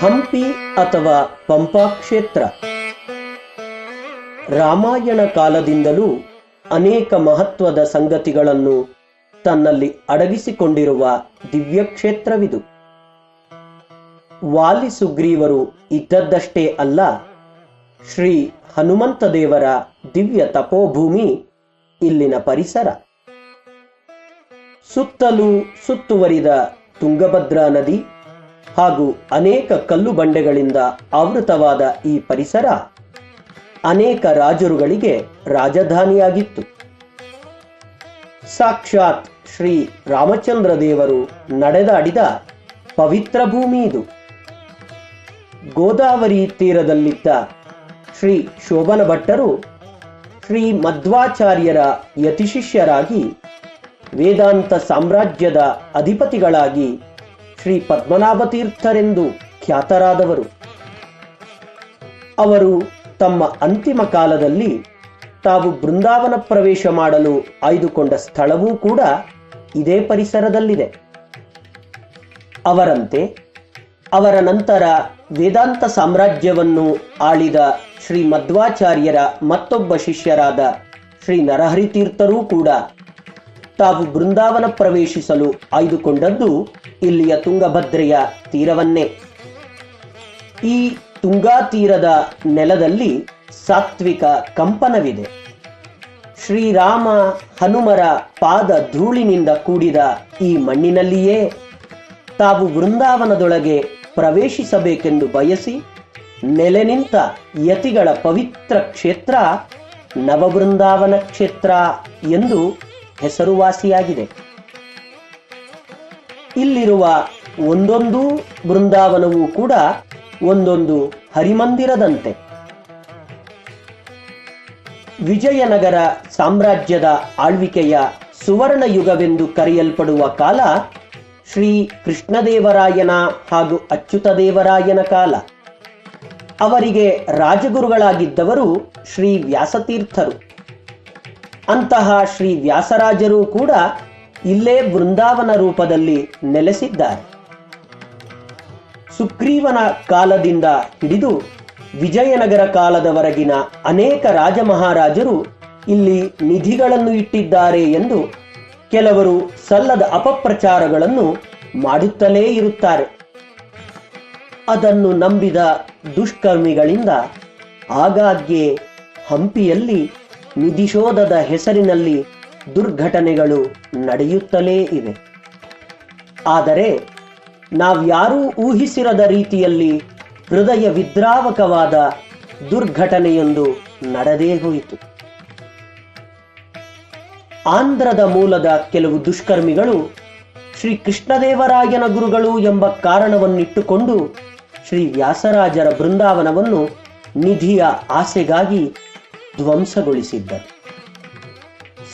ಹಂಪಿ ಅಥವಾ ಪಂಪಾ ಕ್ಷೇತ್ರ. ರಾಮಾಯಣ ಕಾಲದಿಂದಲೂ ಅನೇಕ ಮಹತ್ವದ ಸಂಗತಿಗಳನ್ನು ತನ್ನಲ್ಲಿ ಅಡಗಿಸಿಕೊಂಡಿರುವ ದಿವ್ಯಕ್ಷೇತ್ರವಿದು ವಾಲಿ ಸುಗ್ರೀವರು ಇದ್ದದ್ದಷ್ಟೇ ಅಲ್ಲ, ಶ್ರೀ ಹನುಮಂತ ದೇವರ ದಿವ್ಯ ತಪೋಭೂಮಿ ಇಲ್ಲಿನ ಪರಿಸರ. ಸುತ್ತಲೂ ಸುತ್ತುವರಿದ ತುಂಗಭದ್ರಾ ನದಿ ಹಾಗೂ ಅನೇಕ ಕಲ್ಲು ಬಂಡೆಗಳಿಂದ ಆವೃತವಾದ ಈ ಪರಿಸರ ಅನೇಕ ರಾಜರುಗಳಿಗೆ ರಾಜಧಾನಿಯಾಗಿತ್ತು. ಸಾಕ್ಷಾತ್ ಶ್ರೀ ರಾಮಚಂದ್ರ ದೇವರು ನಡೆದಾಡಿದ ಪವಿತ್ರ ಭೂಮಿ ಇದು. ಗೋದಾವರಿ ತೀರದಲ್ಲಿದ್ದ ಶ್ರೀ ಶೋಭನ ಭಟ್ಟರು ಶ್ರೀ ಮಧ್ವಾಚಾರ್ಯರ ಯತಿಶಿಷ್ಯರಾಗಿ ವೇದಾಂತ ಸಾಮ್ರಾಜ್ಯದ ಅಧಿಪತಿಗಳಾಗಿ ಶ್ರೀ ಪದ್ಮನಾಭ ತೀರ್ಥರೆಂದು ಖ್ಯಾತರಾದವರು. ಅವರು ತಮ್ಮ ಅಂತಿಮ ಕಾಲದಲ್ಲಿ ತಾವು ಬೃಂದಾವನ ಪ್ರವೇಶ ಮಾಡಲು ಆಯ್ದುಕೊಂಡ ಸ್ಥಳವೂ ಕೂಡ ಇದೇ ಪರಿಸರದಲ್ಲಿದೆ. ಅವರಂತೆ ಅವರ ನಂತರ ವೇದಾಂತ ಸಾಮ್ರಾಜ್ಯವನ್ನು ಆಳಿದ ಶ್ರೀ ಮಧ್ವಾಚಾರ್ಯರ ಮತ್ತೊಬ್ಬ ಶಿಷ್ಯರಾದ ಶ್ರೀ ನರಹರಿ ತೀರ್ಥರೂ ಕೂಡ ತಾವು ಬೃಂದಾವನ ಪ್ರವೇಶಿಸಲು ಆಯ್ದುಕೊಂಡದ್ದು ಇಲ್ಲಿಯ ತುಂಗಭದ್ರೆಯ ತೀರವನ್ನೇ. ಈ ತುಂಗಾ ತೀರದ ನೆಲದಲ್ಲಿ ಸಾತ್ವಿಕ ಕಂಪನವಿದೆ. ಶ್ರೀರಾಮ ಹನುಮರ ಪಾದ ಧೂಳಿನಿಂದ ಕೂಡಿದ ಈ ಮಣ್ಣಿನಲ್ಲಿಯೇ ತಾವು ವೃಂದಾವನದೊಳಗೆ ಪ್ರವೇಶಿಸಬೇಕೆಂದು ಬಯಸಿ ನೆಲೆ ನಿಂತ ಯತಿಗಳ ಪವಿತ್ರ ಕ್ಷೇತ್ರ ನವಬೃಂದಾವನ ಕ್ಷೇತ್ರ ಎಂದು ಹೆಸರುವಾಸಿಯಾಗಿದೆ. ಇಲ್ಲಿರುವ ಒಂದೊಂದು ಬೃಂದಾವನವೂ ಕೂಡ ಒಂದೊಂದು ಹರಿಮಂದಿರದಂತೆ. ವಿಜಯನಗರ ಸಾಮ್ರಾಜ್ಯದ ಆಳ್ವಿಕೆಯ ಸುವರ್ಣ ಯುಗವೆಂದು ಕರೆಯಲ್ಪಡುವ ಕಾಲ ಶ್ರೀ ಕೃಷ್ಣದೇವರಾಯನ ಹಾಗೂ ಅಚ್ಯುತದೇವರಾಯನ ಕಾಲ. ಅವರಿಗೆ ರಾಜಗುರುಗಳಾಗಿದ್ದವರು ಶ್ರೀ ವ್ಯಾಸತೀರ್ಥರು. ಅಂತಹ ಶ್ರೀ ವ್ಯಾಸರಾಜರು ಕೂಡ ಇಲ್ಲೇ ಬೃಂದಾವನ ರೂಪದಲ್ಲಿ ನೆಲೆಸಿದ್ದಾರೆ. ಸುಗ್ರೀವನ ಕಾಲದಿಂದ ಹಿಡಿದು ವಿಜಯನಗರ ಕಾಲದವರೆಗಿನ ಅನೇಕ ರಾಜಮಹಾರಾಜರು ಇಲ್ಲಿ ನಿಧಿಗಳನ್ನು ಇಟ್ಟಿದ್ದಾರೆ ಎಂದು ಕೆಲವರು ಸಲ್ಲದ ಅಪಪ್ರಚಾರಗಳನ್ನು ಮಾಡುತ್ತಲೇ ಇರುತ್ತಾರೆ. ಅದನ್ನು ನಂಬಿದ ದುಷ್ಕರ್ಮಿಗಳಿಂದ ಆಗಾಗ್ಗೆ ಹಂಪಿಯಲ್ಲಿ ನಿಧಿಶೋಧದ ಹೆಸರಿನಲ್ಲಿ ದುರ್ಘಟನೆಗಳು ನಡೆಯುತ್ತಲೇ ಇವೆ. ಆದರೆ, ನಾವ್ಯಾರೂ ಊಹಿಸಿರದ ರೀತಿಯಲ್ಲಿ ಹೃದಯ ವಿದ್ರಾವಕವಾದ ದುರ್ಘಟನೆಯೊಂದು ನಡೆದೇ ಹೋಯಿತು. ಆಂಧ್ರದ ಮೂಲದ ಕೆಲವು ದುಷ್ಕರ್ಮಿಗಳು ಶ್ರೀ ಕೃಷ್ಣದೇವರಾಯನ ಗುರುಗಳು ಎಂಬ ಕಾರಣವನ್ನಿಟ್ಟುಕೊಂಡು ಶ್ರೀ ವ್ಯಾಸರಾಜರ ಬೃಂದಾವನವನ್ನು ನಿಧಿಯ ಆಸೆಗಾಗಿ ಧ್ವಂಸಗೊಳಿಸಿದ್ದರು.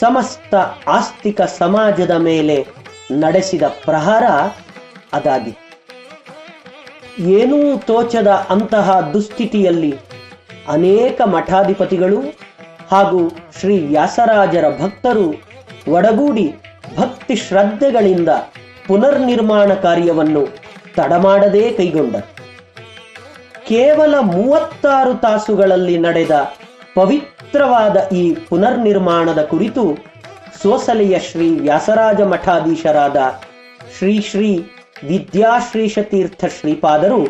ಸಮಸ್ತ ಆಸ್ತಿಕ ಸಮಾಜದ ಮೇಲೆ ನಡೆಸಿದ ಪ್ರಹಾರ ಅದಾಗಿತ್ತು. ಏನೂ ತೋಚದ ಅಂತಹ ದುಸ್ಥಿತಿಯಲ್ಲಿ ಅನೇಕ ಮಠಾಧಿಪತಿಗಳು ಹಾಗೂ ಶ್ರೀ ವ್ಯಾಸರಾಜರ ಭಕ್ತರು ಒಡಗೂಡಿ ಭಕ್ತಿ ಶ್ರದ್ಧೆಗಳಿಂದ ಪುನರ್ನಿರ್ಮಾಣ ಕಾರ್ಯವನ್ನು ತಡಮಾಡದೇ ಕೈಗೊಂಡರು. ಕೇವಲ ಮೂವತ್ತಾರು ತಾಸುಗಳಲ್ಲಿ ನಡೆದ ಪವಿತ್ರವಾದ ಈ ಪುನರ್ನಿರ್ಮಾಣದ ಕುರಿತು ಸೋಸಲೆಯ ಶ್ರೀ ವ್ಯಾಸರಾಜ ಮಠಾಧೀಶರಾದ ಶ್ರೀ ಶ್ರೀ ವಿದ್ಯಾಶ್ರೀಷತೀರ್ಥ ಶ್ರೀಪಾದರು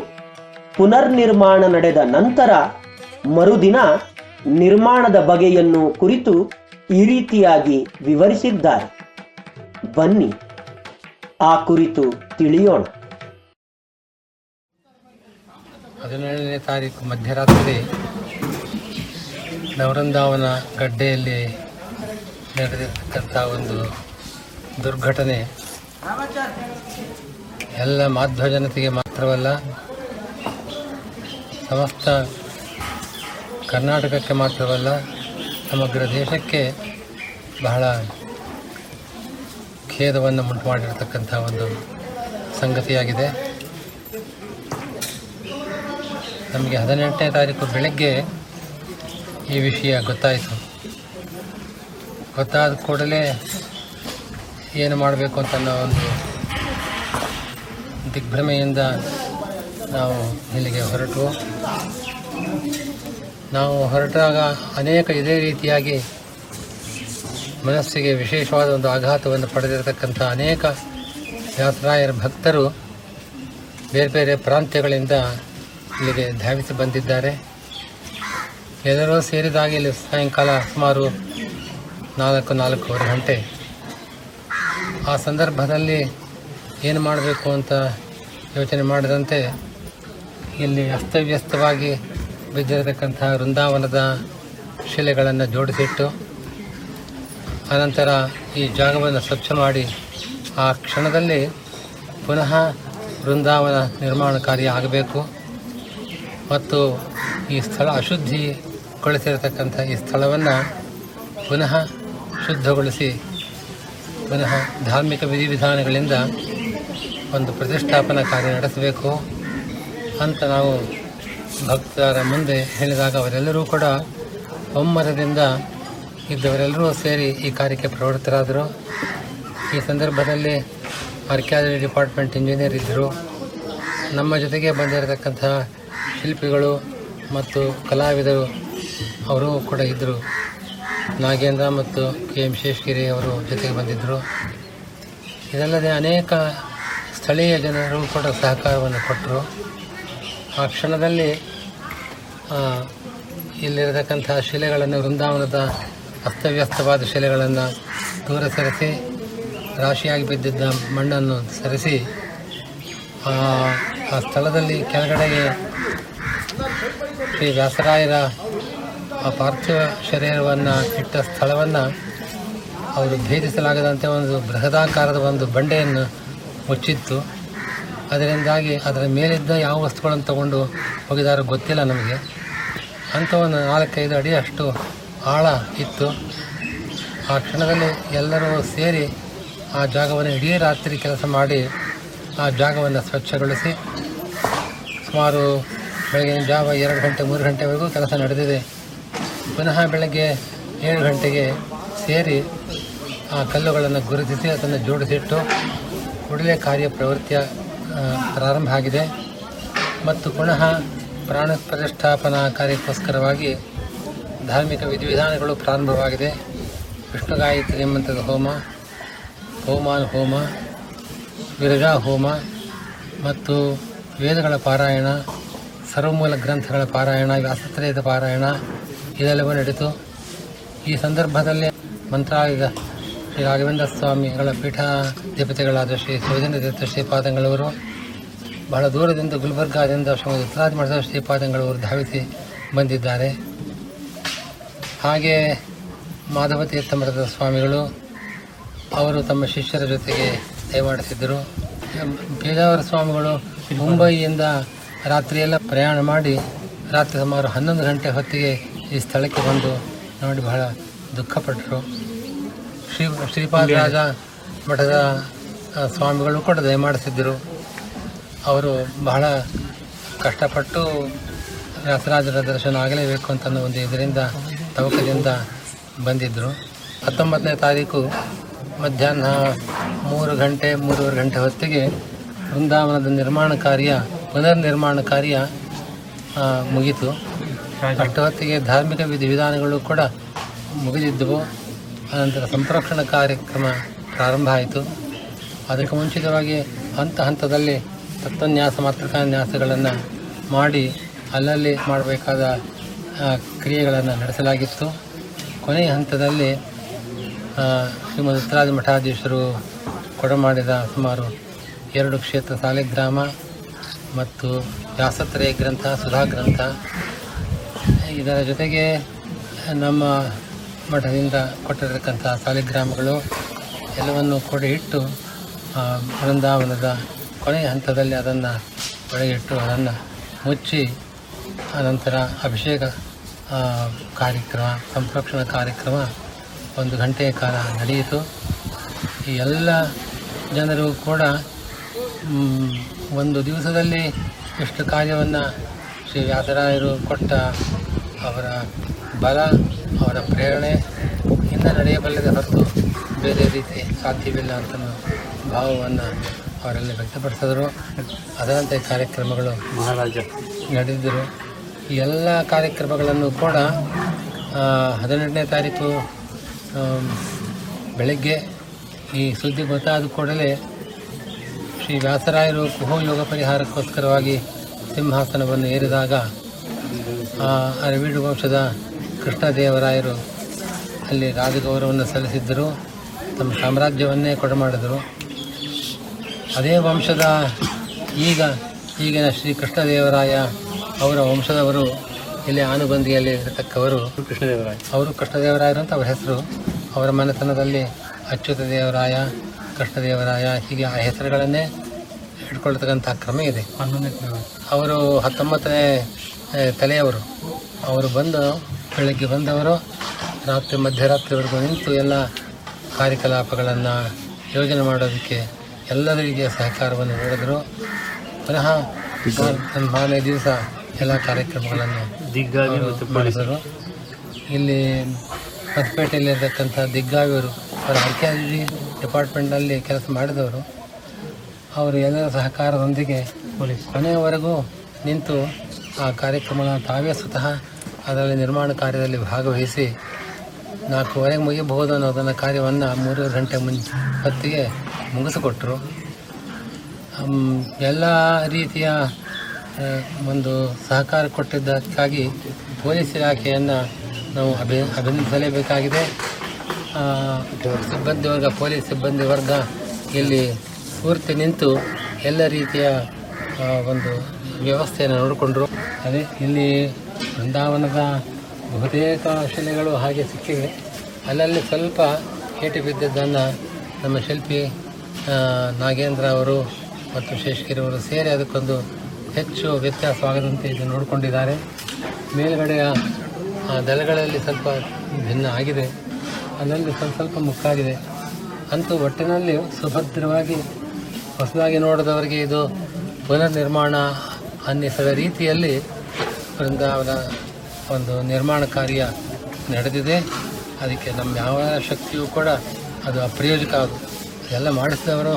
ಪುನರ್ನಿರ್ಮಾಣ ನಡೆದ ನಂತರ ಮರುದಿನ ನಿರ್ಮಾಣದ ಬಗೆಯನ್ನು ಕುರಿತು ಈ ರೀತಿಯಾಗಿ ವಿವರಿಸಿದ್ದಾರೆ. ಬನ್ನಿ, ಆ ಕುರಿತು ತಿಳಿಯೋಣ. ಹದಿನೇಳನೇ ತಾರೀಕು ಮಧ್ಯರಾತ್ರಿ ನವರಂದಾವನ ಗಡ್ಡೆಯಲ್ಲಿ ನಡೆದಿರ್ತಕ್ಕಂಥ ಒಂದು ದುರ್ಘಟನೆ. ಎಲ್ಲ ಮಾಧ್ಯಮ ಜನತೆಗೆ ಮಾತ್ರವಲ್ಲ, ಸಮಸ್ತ ಕರ್ನಾಟಕಕ್ಕೆ ಮಾತ್ರವಲ್ಲ, ಸಮಗ್ರ ದೇಶಕ್ಕೆ ಬಹಳ ಖೇದವನ್ನು ಉಂಟು ಮಾಡಿರತಕ್ಕಂಥ ಒಂದು ಸಂಗತಿಯಾಗಿದೆ. ನಮಗೆ ಹದಿನೆಂಟನೇ ತಾರೀಕು ಬೆಳಗ್ಗೆ ಈ ವಿಷಯ ಗೊತ್ತಾಯಿತು. ಗೊತ್ತಾದ ಕೂಡಲೇ ಏನು ಮಾಡಬೇಕು ಅಂತ ಅನ್ನೋ ಒಂದು ದಿಗ್ಭ್ರಮೆಯಿಂದ ನಾವು ಇಲ್ಲಿಗೆ ಹೊರಟು. ನಾವು ಹೊರಟಾಗ ಅನೇಕ ಇದೇ ರೀತಿಯಾಗಿ ಮನಸ್ಸಿಗೆ ವಿಶೇಷವಾದ ಒಂದು ಆಘಾತವನ್ನು ಪಡೆದಿರತಕ್ಕಂಥ ಅನೇಕ ಯಾತ್ರಾಯರ ಭಕ್ತರು ಬೇರೆ ಬೇರೆ ಪ್ರಾಂತ್ಯಗಳಿಂದ ಇಲ್ಲಿಗೆ ಧಾವಿಸಿ ಬಂದಿದ್ದಾರೆ. ಎಲ್ಲರೂ ಸೇರಿದಾಗ ಇಲ್ಲಿ ಸಾಯಂಕಾಲ ಸುಮಾರು ನಾಲ್ಕು, ನಾಲ್ಕೂವರೆ ಗಂಟೆ. ಆ ಸಂದರ್ಭದಲ್ಲಿ ಏನು ಮಾಡಬೇಕು ಅಂತ ಯೋಚನೆ ಮಾಡಿದಂತೆ ಇಲ್ಲಿ ಅಸ್ತವ್ಯಸ್ತವಾಗಿ ಬಿದ್ದಿರತಕ್ಕಂಥ ವೃಂದಾವನದ ಶಿಲೆಗಳನ್ನು ಜೋಡಿಸಿಟ್ಟು, ಅನಂತರ ಈ ಜಾಗವನ್ನು ಸ್ವಚ್ಛ ಮಾಡಿ, ಆ ಕ್ಷಣದಲ್ಲಿ ಪುನಃ ವೃಂದಾವನ ನಿರ್ಮಾಣ ಕಾರ್ಯ ಆಗಬೇಕು. ಮತ್ತು ಈ ಸ್ಥಳ ಅಶುದ್ಧಿಗೊಳಿಸಿರತಕ್ಕಂಥ ಈ ಸ್ಥಳವನ್ನು ಪುನಃ ಶುದ್ಧಗೊಳಿಸಿ, ಪುನಃ ಧಾರ್ಮಿಕ ವಿಧಿವಿಧಾನಗಳಿಂದ ಒಂದು ಪ್ರತಿಷ್ಠಾಪನಾ ಕಾರ್ಯ ನಡೆಸಬೇಕು ಅಂತ ನಾವು ಭಕ್ತರ ಮುಂದೆ ಹೇಳಿದಾಗ ಅವರೆಲ್ಲರೂ ಕೂಡ ಒಮ್ಮರದಿಂದ ಇದ್ದವರೆಲ್ಲರೂ ಸೇರಿ ಈ ಕಾರ್ಯಕ್ಕೆ ಪ್ರವೃತ್ತರಾದರು. ಈ ಸಂದರ್ಭದಲ್ಲಿ ಆರ್ಕ್ಯಾಲಜಿ ಡಿಪಾರ್ಟ್ಮೆಂಟ್ ಇಂಜಿನಿಯರ್ ಇದ್ದರು. ನಮ್ಮ ಜೊತೆಗೆ ಬಂದಿರತಕ್ಕಂಥ ಶಿಲ್ಪಿಗಳು ಮತ್ತು ಕಲಾವಿದರು ಅವರು ಕೂಡ ಇದ್ದರು ನಾಗೇಂದ್ರ ಮತ್ತು ಕೆ ಎಂ ಶೇಷಗಿರಿ ಅವರು ಜೊತೆಗೆ ಬಂದಿದ್ದರು ಇದಲ್ಲದೆ ಅನೇಕ ಸ್ಥಳೀಯ ಜನರು ಕೂಡ ಸಹಕಾರವನ್ನು ಕೊಟ್ಟರು. ಆ ಕ್ಷಣದಲ್ಲಿ ಇಲ್ಲಿರತಕ್ಕಂಥ ಶಿಲೆಗಳನ್ನು, ವೃಂದಾವನದ ಅಸ್ತವ್ಯಸ್ತವಾದ ಶಿಲೆಗಳನ್ನು ದೂರ ಸರಿಸಿ, ರಾಶಿಯಾಗಿ ಬಿದ್ದಿದ್ದ ಮಣ್ಣನ್ನು ಸರಿಸಿ ಆ ಸ್ಥಳದಲ್ಲಿ ಕೆಳಗಡೆಗೆ ಶ್ರೀ ವ್ಯಾಸರಾಯರ ಆ ಪಾರ್ಥಿವ ಶರೀರವನ್ನು ಇಟ್ಟ ಸ್ಥಳವನ್ನು ಅವರು ಭೇದಿಸಲಾಗದಂತೆ ಒಂದು ಬೃಹದಾಕಾರದ ಒಂದು ಬಂಡೆಯನ್ನು ಮುಚ್ಚಿತ್ತು. ಅದರಿಂದಾಗಿ ಅದರ ಮೇಲಿದ್ದ ಯಾವ ವಸ್ತುಗಳನ್ನು ತಗೊಂಡು ಹೋಗಿದಾರೋ ಗೊತ್ತಿಲ್ಲ ನಮಗೆ. ಅಂಥ ಒಂದು ನಾಲ್ಕೈದು ಅಡಿ ಅಷ್ಟು ಆಳ ಇತ್ತು. ಆ ಕ್ಷಣದಲ್ಲಿ ಎಲ್ಲರೂ ಸೇರಿ ಆ ಜಾಗವನ್ನು ಇಡೀ ರಾತ್ರಿ ಕೆಲಸ ಮಾಡಿ ಆ ಜಾಗವನ್ನು ಸ್ವಚ್ಛಗೊಳಿಸಿ ಸುಮಾರು ಬೆಳಗಿನ ಜಾವ ಎರಡು ಗಂಟೆ, ಮೂರು ಗಂಟೆವರೆಗೂ ಕೆಲಸ ನಡೆದಿದೆ. ಪುನಃ ಬೆಳಗ್ಗೆ ಏಳು ಗಂಟೆಗೆ ಸೇರಿ ಆ ಕಲ್ಲುಗಳನ್ನು ಗುರುತಿಸಿ ಅದನ್ನು ಜೋಡಿಸಿಟ್ಟು ಕೂಡಲೇ ಕಾರ್ಯ ಪ್ರವೃತ್ತಿಯ ಪ್ರಾರಂಭ ಆಗಿದೆ. ಮತ್ತು ಪುನಃ ಪ್ರಾಣ ಪ್ರತಿಷ್ಠಾಪನಾ ಕಾರ್ಯಕ್ಕೋಸ್ಕರವಾಗಿ ಧಾರ್ಮಿಕ ವಿಧಿವಿಧಾನಗಳು ಪ್ರಾರಂಭವಾಗಿದೆ. ವಿಷ್ಣು ಗಾಯತ್ರಿ ಎಂಬಂಥದ್ದು ಹೋಮ, ಹೋಮಾನ್ ಹೋಮ, ವಿರಜಾ ಹೋಮ ಮತ್ತು ವೇದಗಳ ಪಾರಾಯಣ, ಸರ್ವಮೂಲ ಗ್ರಂಥಗಳ ಪಾರಾಯಣ, ವ್ಯಾಸತ್ರಯದ ಪಾರಾಯಣ ಇದೆಲ್ಲವೂ ನಡೀತು ಈ ಸಂದರ್ಭದಲ್ಲಿ ಮಂತ್ರಾಲಯದ ಶ್ರೀ ರಾಘವೇಂದ್ರ ಸ್ವಾಮಿಗಳ ಪೀಠಾಧಿಪತಿಗಳಾದ ಶ್ರೀ ಸೌಜನ್ಯ ತೀರ್ಥ ಶ್ರೀಪಾದಂಗಳವರು, ಬಹಳ ದೂರದಿಂದ ಗುಲ್ಬರ್ಗಾದಿಂದ ಉತ್ತರಾದಿ ಮಠದ ಶ್ರೀಪಾದಂಗಳವರು ಧಾವಿಸಿ ಬಂದಿದ್ದಾರೆ. ಹಾಗೆ ಮಾಧವ ತೀರ್ಥ ಮಠದ ಸ್ವಾಮಿಗಳು, ಅವರು ತಮ್ಮ ಶಿಷ್ಯರ ಜೊತೆಗೆ ದಯಮಾಡಿಸಿದ್ದರು. ಪೇಜಾವರ ಸ್ವಾಮಿಗಳು ಮುಂಬೈಯಿಂದ ರಾತ್ರಿಯೆಲ್ಲ ಪ್ರಯಾಣ ಮಾಡಿ ರಾತ್ರಿ ಸುಮಾರು ಹನ್ನೊಂದು ಗಂಟೆ ಹೊತ್ತಿಗೆ ಈ ಸ್ಥಳಕ್ಕೆ ಬಂದು ನೋಡಿ ಬಹಳ ದುಃಖಪಟ್ಟರು ಶ್ರೀ ಶ್ರೀಪಾದರಾಜ ಮಠದ ಸ್ವಾಮಿಗಳು ಕೂಡ ದಯಮಾಡಿಸಿದ್ದರು ಅವರು ಬಹಳ ಕಷ್ಟಪಟ್ಟು ವ್ಯಾಸರಾಜರ ದರ್ಶನ ಆಗಲೇಬೇಕು ಅಂತ ಒಂದು ಇದರಿಂದ ತವಕದಿಂದ ಬಂದಿದ್ದರು ಹತ್ತೊಂಬತ್ತನೇ ತಾರೀಕು ಮಧ್ಯಾಹ್ನ ಮೂರು ಗಂಟೆ ಮೂರುವರೆ ಗಂಟೆ ಹೊತ್ತಿಗೆ ವೃಂದಾವನದ ನಿರ್ಮಾಣ ಕಾರ್ಯ ಪುನರ್ ನಿರ್ಮಾಣ ಕಾರ್ಯ ಮುಗೀತು. ಅಷ್ಟು ಧಾರ್ಮಿಕ ಧಾರ್ಮಿಕ ವಿಧಿವಿಧಾನಗಳು ಕೂಡ ಮುಗಿದಿದ್ದವು. ಅನಂತರ ಸಂರಕ್ಷಣಾ ಕಾರ್ಯಕ್ರಮ ಪ್ರಾರಂಭ ಆಯಿತು. ಅದಕ್ಕೆ ಮುಂಚಿತವಾಗಿ ಹಂತ ಹಂತದಲ್ಲಿ ತತ್ವನ್ಯಾಸ, ಮಾತೃಕಾನ್ಯಾಸಗಳನ್ನು ಮಾಡಿ ಅಲ್ಲಲ್ಲಿ ಮಾಡಬೇಕಾದ ಕ್ರಿಯೆಗಳನ್ನು ನಡೆಸಲಾಗಿತ್ತು. ಕೊನೆಯ ಹಂತದಲ್ಲಿ ಶ್ರೀಮದ್ ಉತ್ತರಾದಿ ಮಠಾಧೀಶರು ಕೊಡಮಾಡಿದ ಸುಮಾರು ಎರಡು ಕ್ಷೇತ್ರ ಸಾಲಿಗ್ರಾಮ ಮತ್ತು ವ್ಯಾಸತ್ರಯ ಗ್ರಂಥ, ಸುಧಾ ಗ್ರಂಥ. ಇದರ ಜೊತೆಗೆ ನಮ್ಮ ಮಠದಿಂದ ಕೊಟ್ಟಿರತಕ್ಕಂಥ ಸಾಲಿಗ್ರಾಮಗಳು ಎಲ್ಲವನ್ನು ಕೂಡ ಇಟ್ಟು ಬೃಂದಾವನದ ಕೊನೆಯ ಹಂತದಲ್ಲಿ ಅದನ್ನು ಒಳಗಿಟ್ಟು ಅದನ್ನು ಮುಚ್ಚಿ, ಅನಂತರ ಅಭಿಷೇಕ ಕಾರ್ಯಕ್ರಮ ಸಂರಕ್ಷಣಾ ಕಾರ್ಯಕ್ರಮ ಒಂದು ಗಂಟೆಯ ಕಾಲ ನಡೆಯಿತು. ಈ ಎಲ್ಲ ಜನರು ಕೂಡ ಒಂದು ದಿವಸದಲ್ಲಿ ಇಷ್ಟು ಕಾರ್ಯವನ್ನು ಶ್ರೀ ವ್ಯಾಸರಾಯರು ಕೊಟ್ಟ ಅವರ ಬಲ ಅವರ ಪ್ರೇರಣೆಯಿಂದ ಇದರಿಂದ ನಡೆಯಬಲ್ಲದೆ ಹೊರತು ಬೇರೆ ರೀತಿ ಸಾಧ್ಯವಿಲ್ಲ ಅಂತ ಭಾವವನ್ನು ಅವರಲ್ಲಿ ವ್ಯಕ್ತಪಡಿಸಿದರು. ಅದರಂತೆ ಕಾರ್ಯಕ್ರಮಗಳು ಮಹಾರಾಜ. ನಡೆದಿದ್ದರು. ಈ ಎಲ್ಲ ಕಾರ್ಯಕ್ರಮಗಳನ್ನು ಕೂಡ ಹದಿನೆಂಟನೇ ತಾರೀಕು ಬೆಳಗ್ಗೆ ಈ ಸುದ್ದಿ ಗೊತ್ತಾದ ಕೂಡಲೇ ಶ್ರೀ ವ್ಯಾಸರಾಯರು ಕುಹೋ ಯೋಗ ಪರಿಹಾರಕ್ಕೋಸ್ಕರವಾಗಿ ಸಿಂಹಾಸನವನ್ನು ಏರಿದಾಗ ಅರವೀಡು ವಂಶದ ಕೃಷ್ಣದೇವರಾಯರು ಅಲ್ಲಿ ರಾಜಗೌರವವನ್ನು ಸಲ್ಲಿಸಿದ್ದರು. ತಮ್ಮ ಸಾಮ್ರಾಜ್ಯವನ್ನೇ ಕೊಡಮಾಡಿದರು. ಅದೇ ವಂಶದ ಈಗ ಈಗಿನ ಶ್ರೀ ಕೃಷ್ಣದೇವರಾಯ ಅವರ ವಂಶದವರು ಇಲ್ಲಿ ಆನುಬಂದಿಯಲ್ಲಿ ಇರತಕ್ಕವರು. ಕೃಷ್ಣದೇವರಾಯ. ಅವರು ಕೃಷ್ಣದೇವರಾಯರು ಅಂತ ಅವರ ಹೆಸರು. ಅವರ ಮನೆತನದಲ್ಲಿ ಅಚ್ಯುತ ದೇವರಾಯ ಕೃಷ್ಣದೇವರಾಯ ಹೀಗೆ ಆ ಹೆಸರುಗಳನ್ನೇ ಇಟ್ಕೊಳ್ತಕ್ಕಂಥ ಕ್ರಮ ಇದೆ. ಅವರು ಹತ್ತೊಂಬತ್ತನೇ ತಲೆಯವರು. ಅವರು ಬಂದು ಬೆಳಗ್ಗೆ ಬಂದವರು ರಾತ್ರಿ ಮಧ್ಯರಾತ್ರಿವರೆಗೂ ನಿಂತು ಎಲ್ಲ ಕಾರ್ಯಕಲಾಪಗಳನ್ನು ಯೋಜನೆ ಮಾಡೋದಕ್ಕೆ ಎಲ್ಲರಿಗೆ ಸಹಕಾರವನ್ನು ನೀಡಿದರು. ಪುನಃ ಮಾನೇ ಮಾರನೇ ದಿವಸ ಎಲ್ಲ ಕಾರ್ಯಕ್ರಮಗಳನ್ನು ದಿಗ್ಗಾವಿ ಮಾಡಿದರು. ಇಲ್ಲಿ ಹೊಸಪೇಟೆಯಲ್ಲಿರ್ತಕ್ಕಂಥ ದಿಗ್ಗಾವಿಯವರು ಅವರ ಆರ್ಕಿಯಾಲಜಿ ಡಿಪಾರ್ಟ್ಮೆಂಟ್ನಲ್ಲಿ ಕೆಲಸ ಮಾಡಿದವರು. ಅವರು ಎಲ್ಲರ ಸಹಕಾರದೊಂದಿಗೆ ಕೊನೆಯವರೆಗೂ ನಿಂತು ಆ ಕಾರ್ಯಕ್ರಮನ ತಾವೇ ಸ್ವತಃ ಅದರಲ್ಲಿ ನಿರ್ಮಾಣ ಕಾರ್ಯದಲ್ಲಿ ಭಾಗವಹಿಸಿ ನಾಲ್ಕೂವರೆಗೆ ಮುಗಿಯಬಹುದು ಅನ್ನೋದನ್ನು ಕಾರ್ಯವನ್ನು ಮೂರುವರೆ ಗಂಟೆ ಮುಂಚೆ ಹೊತ್ತಿಗೆ ಮುಗಿಸಿಕೊಟ್ಟರು ಎಲ್ಲ ರೀತಿಯ ಒಂದು ಸಹಕಾರ ಕೊಟ್ಟಿದ್ದಕ್ಕಾಗಿ ಪೊಲೀಸ್ ಇಲಾಖೆಯನ್ನು ನಾವು ಅಭಿ, ಅಭಿನಂದಿಸಲೇಬೇಕಾಗಿದೆ. ಸಿಬ್ಬಂದಿ ವರ್ಗ, ಪೊಲೀಸ್ ಸಿಬ್ಬಂದಿ ವರ್ಗ ಇಲ್ಲಿ ಸ್ಫೂರ್ತಿ ನಿಂತು ಎಲ್ಲ ರೀತಿಯ ಒಂದು ವ್ಯವಸ್ಥೆಯನ್ನು ನೋಡಿಕೊಂಡ್ರು. ಅದೇ ಇಲ್ಲಿ ಬೃಂದಾವನದ ಬಹುತೇಕ ಶಿಲೆಗಳು ಹಾಗೆ ಸಿಕ್ಕಿವೆ. ಅಲ್ಲಲ್ಲಿ ಸ್ವಲ್ಪ ಏಟು ಬಿದ್ದದ್ದನ್ನು ನಮ್ಮ ಶಿಲ್ಪಿ ನಾಗೇಂದ್ರ ಅವರು ಮತ್ತು ಶೇಷಗಿರಿ ಅವರು ಸೇರಿ ಅದಕ್ಕೊಂದು ಹೆಚ್ಚು ವ್ಯತ್ಯಾಸವಾಗದಂತೆ ಇದು ನೋಡಿಕೊಂಡಿದ್ದಾರೆ. ಮೇಲುಗಡೆಯ ಆ, ದಳಗಳಲ್ಲಿ ಸ್ವಲ್ಪ ಭಿನ್ನ ಆಗಿದೆ. ಅಲ್ಲಲ್ಲಿ ಸ್ವಲ್ಪ ಸ್ವಲ್ಪ ಮುಕ್ಕಾಗಿದೆ. ಅಂತೂ ಒಟ್ಟಿನಲ್ಲಿ ಸುಭದ್ರವಾಗಿ ಹೊಸದಾಗಿ ನೋಡಿದವರಿಗೆ ಇದು ಪುನರ್ನಿರ್ಮಾಣ ಅನ್ನಿಸದ ರೀತಿಯಲ್ಲಿ ಬೃಂದಾವನ ಒಂದು ನಿರ್ಮಾಣ ಕಾರ್ಯ ನಡೆದಿದೆ. ಅದಕ್ಕೆ ನಮ್ಮ ಯಾವ ಶಕ್ತಿಯೂ ಕೂಡ ಅದು ಅಪ್ರಯೋಜಕ ಅದು. ಎಲ್ಲ ಮಾಡಿಸಿದವರು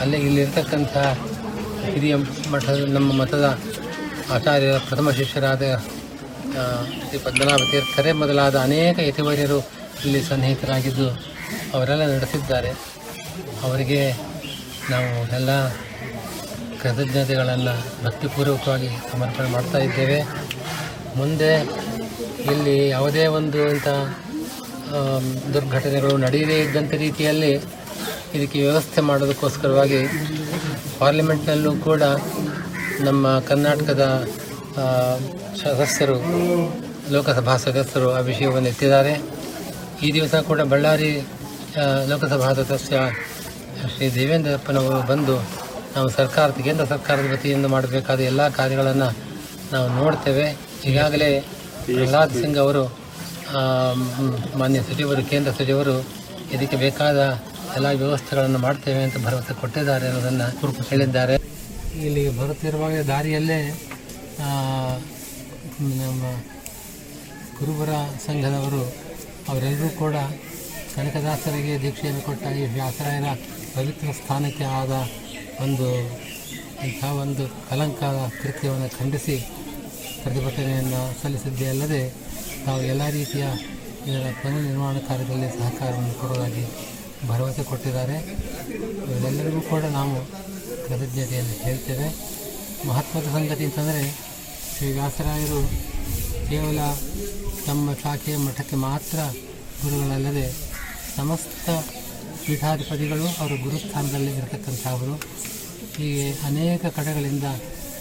ಅಲ್ಲೇ ಇಲ್ಲಿರ್ತಕ್ಕಂಥ ಹಿರಿಯ ಮಠದ ನಮ್ಮ ಮಠದ ಆಚಾರ್ಯರ ಪ್ರಥಮ ಶಿಷ್ಯರಾದ ಶ್ರೀ ಪದ್ಮನಾಭ ತೀರ್ಥರೇ ಮೊದಲಾದ ಅನೇಕ ಯತಿವರ್ಯರು ಇಲ್ಲಿ ಸನ್ನಿಹಿತರಾಗಿದ್ದು ಅವರೆಲ್ಲ ನಡೆಸಿದ್ದಾರೆ. ಅವರಿಗೆ ನಾವು ಎಲ್ಲ ಕೃತಜ್ಞತೆಗಳನ್ನು ಭಕ್ತಿಪೂರ್ವಕವಾಗಿ ಸಮರ್ಪಣೆ ಮಾಡ್ತಾ ಇದ್ದೇವೆ. ಮುಂದೆ ಇಲ್ಲಿ ಯಾವುದೇ ಒಂದು ಇಂಥ ದುರ್ಘಟನೆಗಳು ನಡೆಯದೇ ಇದ್ದಂಥ ರೀತಿಯಲ್ಲಿ ಇದಕ್ಕೆ ವ್ಯವಸ್ಥೆ ಮಾಡೋದಕ್ಕೋಸ್ಕರವಾಗಿ ಪಾರ್ಲಿಮೆಂಟ್ನಲ್ಲೂ ಕೂಡ ನಮ್ಮ ಕರ್ನಾಟಕದ ಸದಸ್ಯರು, ಲೋಕಸಭಾ ಸದಸ್ಯರು ಆ ವಿಷಯವನ್ನು ಎತ್ತಿದ್ದಾರೆ. ಈ ದಿವಸ ಕೂಡ ಬಳ್ಳಾರಿ ಲೋಕಸಭಾ ಸದಸ್ಯ ಶ್ರೀ ದೇವೇಂದ್ರಪ್ಪನವರು ಬಂದು ನಾವು ಸರ್ಕಾರದ ಕೇಂದ್ರ ಸರ್ಕಾರದ ವತಿಯಿಂದ ಮಾಡಬೇಕಾದ ಎಲ್ಲ ಕಾರ್ಯಗಳನ್ನು ನಾವು ನೋಡ್ತೇವೆ. ಈಗಾಗಲೇ ಪ್ರಹ್ಲಾದ್ ಸಿಂಗ್ ಅವರು ಮಾನ್ಯ ಸಚಿವರು ಕೇಂದ್ರ ಸಚಿವರು ಇದಕ್ಕೆ ಬೇಕಾದ ಎಲ್ಲ ವ್ಯವಸ್ಥೆಗಳನ್ನು ಮಾಡ್ತೇವೆ ಅಂತ ಭರವಸೆ ಕೊಟ್ಟಿದ್ದಾರೆ ಅನ್ನೋದನ್ನು ಹೇಳಿದ್ದಾರೆ. ಇಲ್ಲಿ ಬರುತ್ತಿರುವಾಗ ದಾರಿಯಲ್ಲೇ ನಮ್ಮ ಕುರುಬರ ಸಂಘದವರು ಅವರೆಲ್ಲರೂ ಕೂಡ ಕನಕದಾಸರಿಗೆ ದೀಕ್ಷೆಯನ್ನು ಕೊಟ್ಟ ಈ ವ್ಯಾಸರಾಯರ ಪವಿತ್ರ ಸ್ಥಾನಕ್ಕೆ ಆದ ಒಂದು ಇಂಥ ಒಂದು ಕಲಂಕ ಕೃತ್ಯವನ್ನು ಖಂಡಿಸಿ ಪ್ರತಿಭಟನೆಯನ್ನು ಸಲ್ಲಿಸಿದ್ದೇ ಅಲ್ಲದೆ ತಾವು ಎಲ್ಲ ರೀತಿಯ ಇದರ ಪುನರ್ ನಿರ್ಮಾಣ ಕಾರ್ಯದಲ್ಲಿ ಸಹಕಾರವನ್ನು ಕೊಡುವುದಾಗಿ ಭರವಸೆ ಕೊಟ್ಟಿದ್ದಾರೆ. ಇವರೆಲ್ಲರಿಗೂ ಕೂಡ ನಾವು ಕೃತಜ್ಞತೆಯನ್ನು ಹೇಳ್ತೇವೆ. ಮಹತ್ವದ ಸಂಗತಿ ಅಂತಂದರೆ ಶ್ರೀ ವ್ಯಾಸರಾಯರು ಕೇವಲ ತಮ್ಮ ಶಾಖೆಯ ಮಠಕ್ಕೆ ಮಾತ್ರ ಗುರುಗಳಲ್ಲದೆ ಸಮಸ್ತ ಪೀಠಾಧಿಪತಿಗಳು ಅವರ ಗುರುಸ್ಥಾನದಲ್ಲಿ ಇರತಕ್ಕಂಥವರು. ಹೀಗೆ ಅನೇಕ ಕಡೆಗಳಿಂದ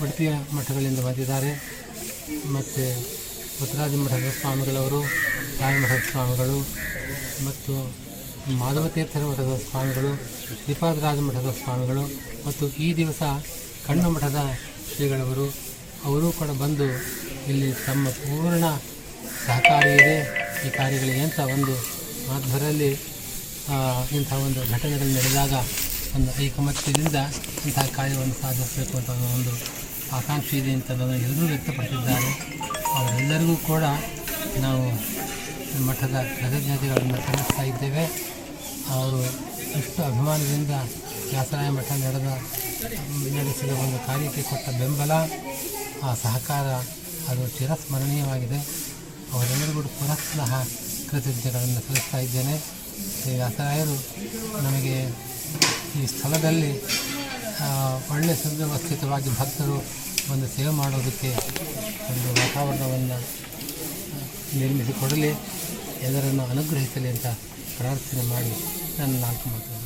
ಉಡುಪಿಯ ಮಠಗಳಿಂದ ಬಂದಿದ್ದಾರೆ. ಮತ್ತು ಪುತ್ರಾಜ ಮಠದ ಸ್ವಾಮಿಗಳವರು ರಾಯಮಠದ ಸ್ವಾಮಿಗಳು ಮತ್ತು ಮಾಧವ ತೀರ್ಥರ ಮಠದ ಸ್ವಾಮಿಗಳು ಶ್ರೀಪಾದರಾಜ ಮಠದ ಸ್ವಾಮಿಗಳು ಮತ್ತು ಈ ದಿವಸ ಕಣ್ಣ ಮಠದ ಶ್ರೀಗಳವರು, ಅವರೂ ಕೂಡ ಬಂದು ಇಲ್ಲಿ ತಮ್ಮ ಪೂರ್ಣ ಸಹಕಾರ ಇದೆ. ಈ ಕಾರ್ಯಗಳಿಗೆ ಅಂತ ಒಂದು ಮಾಧ್ವರಲ್ಲಿ ಇಂಥ ಒಂದು ಘಟನೆಗಳು ನಡೆದಾಗ ಒಂದು ಐಕಮತ್ಯದಿಂದ ಇಂತಹ ಕಾರ್ಯವನ್ನು ಸಾಧಿಸಬೇಕು ಅಂತ ಒಂದು ಆಕಾಂಕ್ಷೆ ಇದೆ ಅಂತ ಎಲ್ಲರೂ ವ್ಯಕ್ತಪಡಿಸಿದ್ದಾರೆ. ಅವರೆಲ್ಲರಿಗೂ ಕೂಡ ನಾವು ಮಠದ ಕೃತಜ್ಞತೆಗಳನ್ನು ಸಲ್ಲಿಸ್ತಾ ಇದ್ದೇವೆ. ಅವರು ಎಷ್ಟು ಅಭಿಮಾನದಿಂದ ವ್ಯಾಸರಾಯ ಮಠ ನಡೆದ, ನಡೆಸಿದ ಒಂದು ಕಾರ್ಯಕ್ಕೆ ಕೊಟ್ಟ ಬೆಂಬಲ, ಆ ಸಹಕಾರ ಅದು ಚಿರಸ್ಮರಣೀಯವಾಗಿದೆ. ಅವರೆಲ್ಲರಿಗೂ ಪುನಃ ಕೃತಜ್ಞತೆಗಳನ್ನು ಸಲ್ಲಿಸ್ತಾ ಇದ್ದೇನೆ. ವ್ಯಾಸರಾಯರು ನಮಗೆ ಈ ಸ್ಥಳದಲ್ಲಿ ಒಳ್ಳೆಯ ಸುವ್ಯವಸ್ಥಿತವಾಗಿ ಭಕ್ತರು ಒಂದು ಸೇವೆ ಮಾಡೋದಕ್ಕೆ ಒಂದು ವಾತಾವರಣವನ್ನು ನಿರ್ಮಿಸಿಕೊಡಲಿ, ಎಲ್ಲರನ್ನು ಅನುಗ್ರಹಿಸಲಿ ಅಂತ ಪ್ರಾರ್ಥನೆ ಮಾಡಿ ನನ್ನ ನಾಲ್ಕು ಮಾತು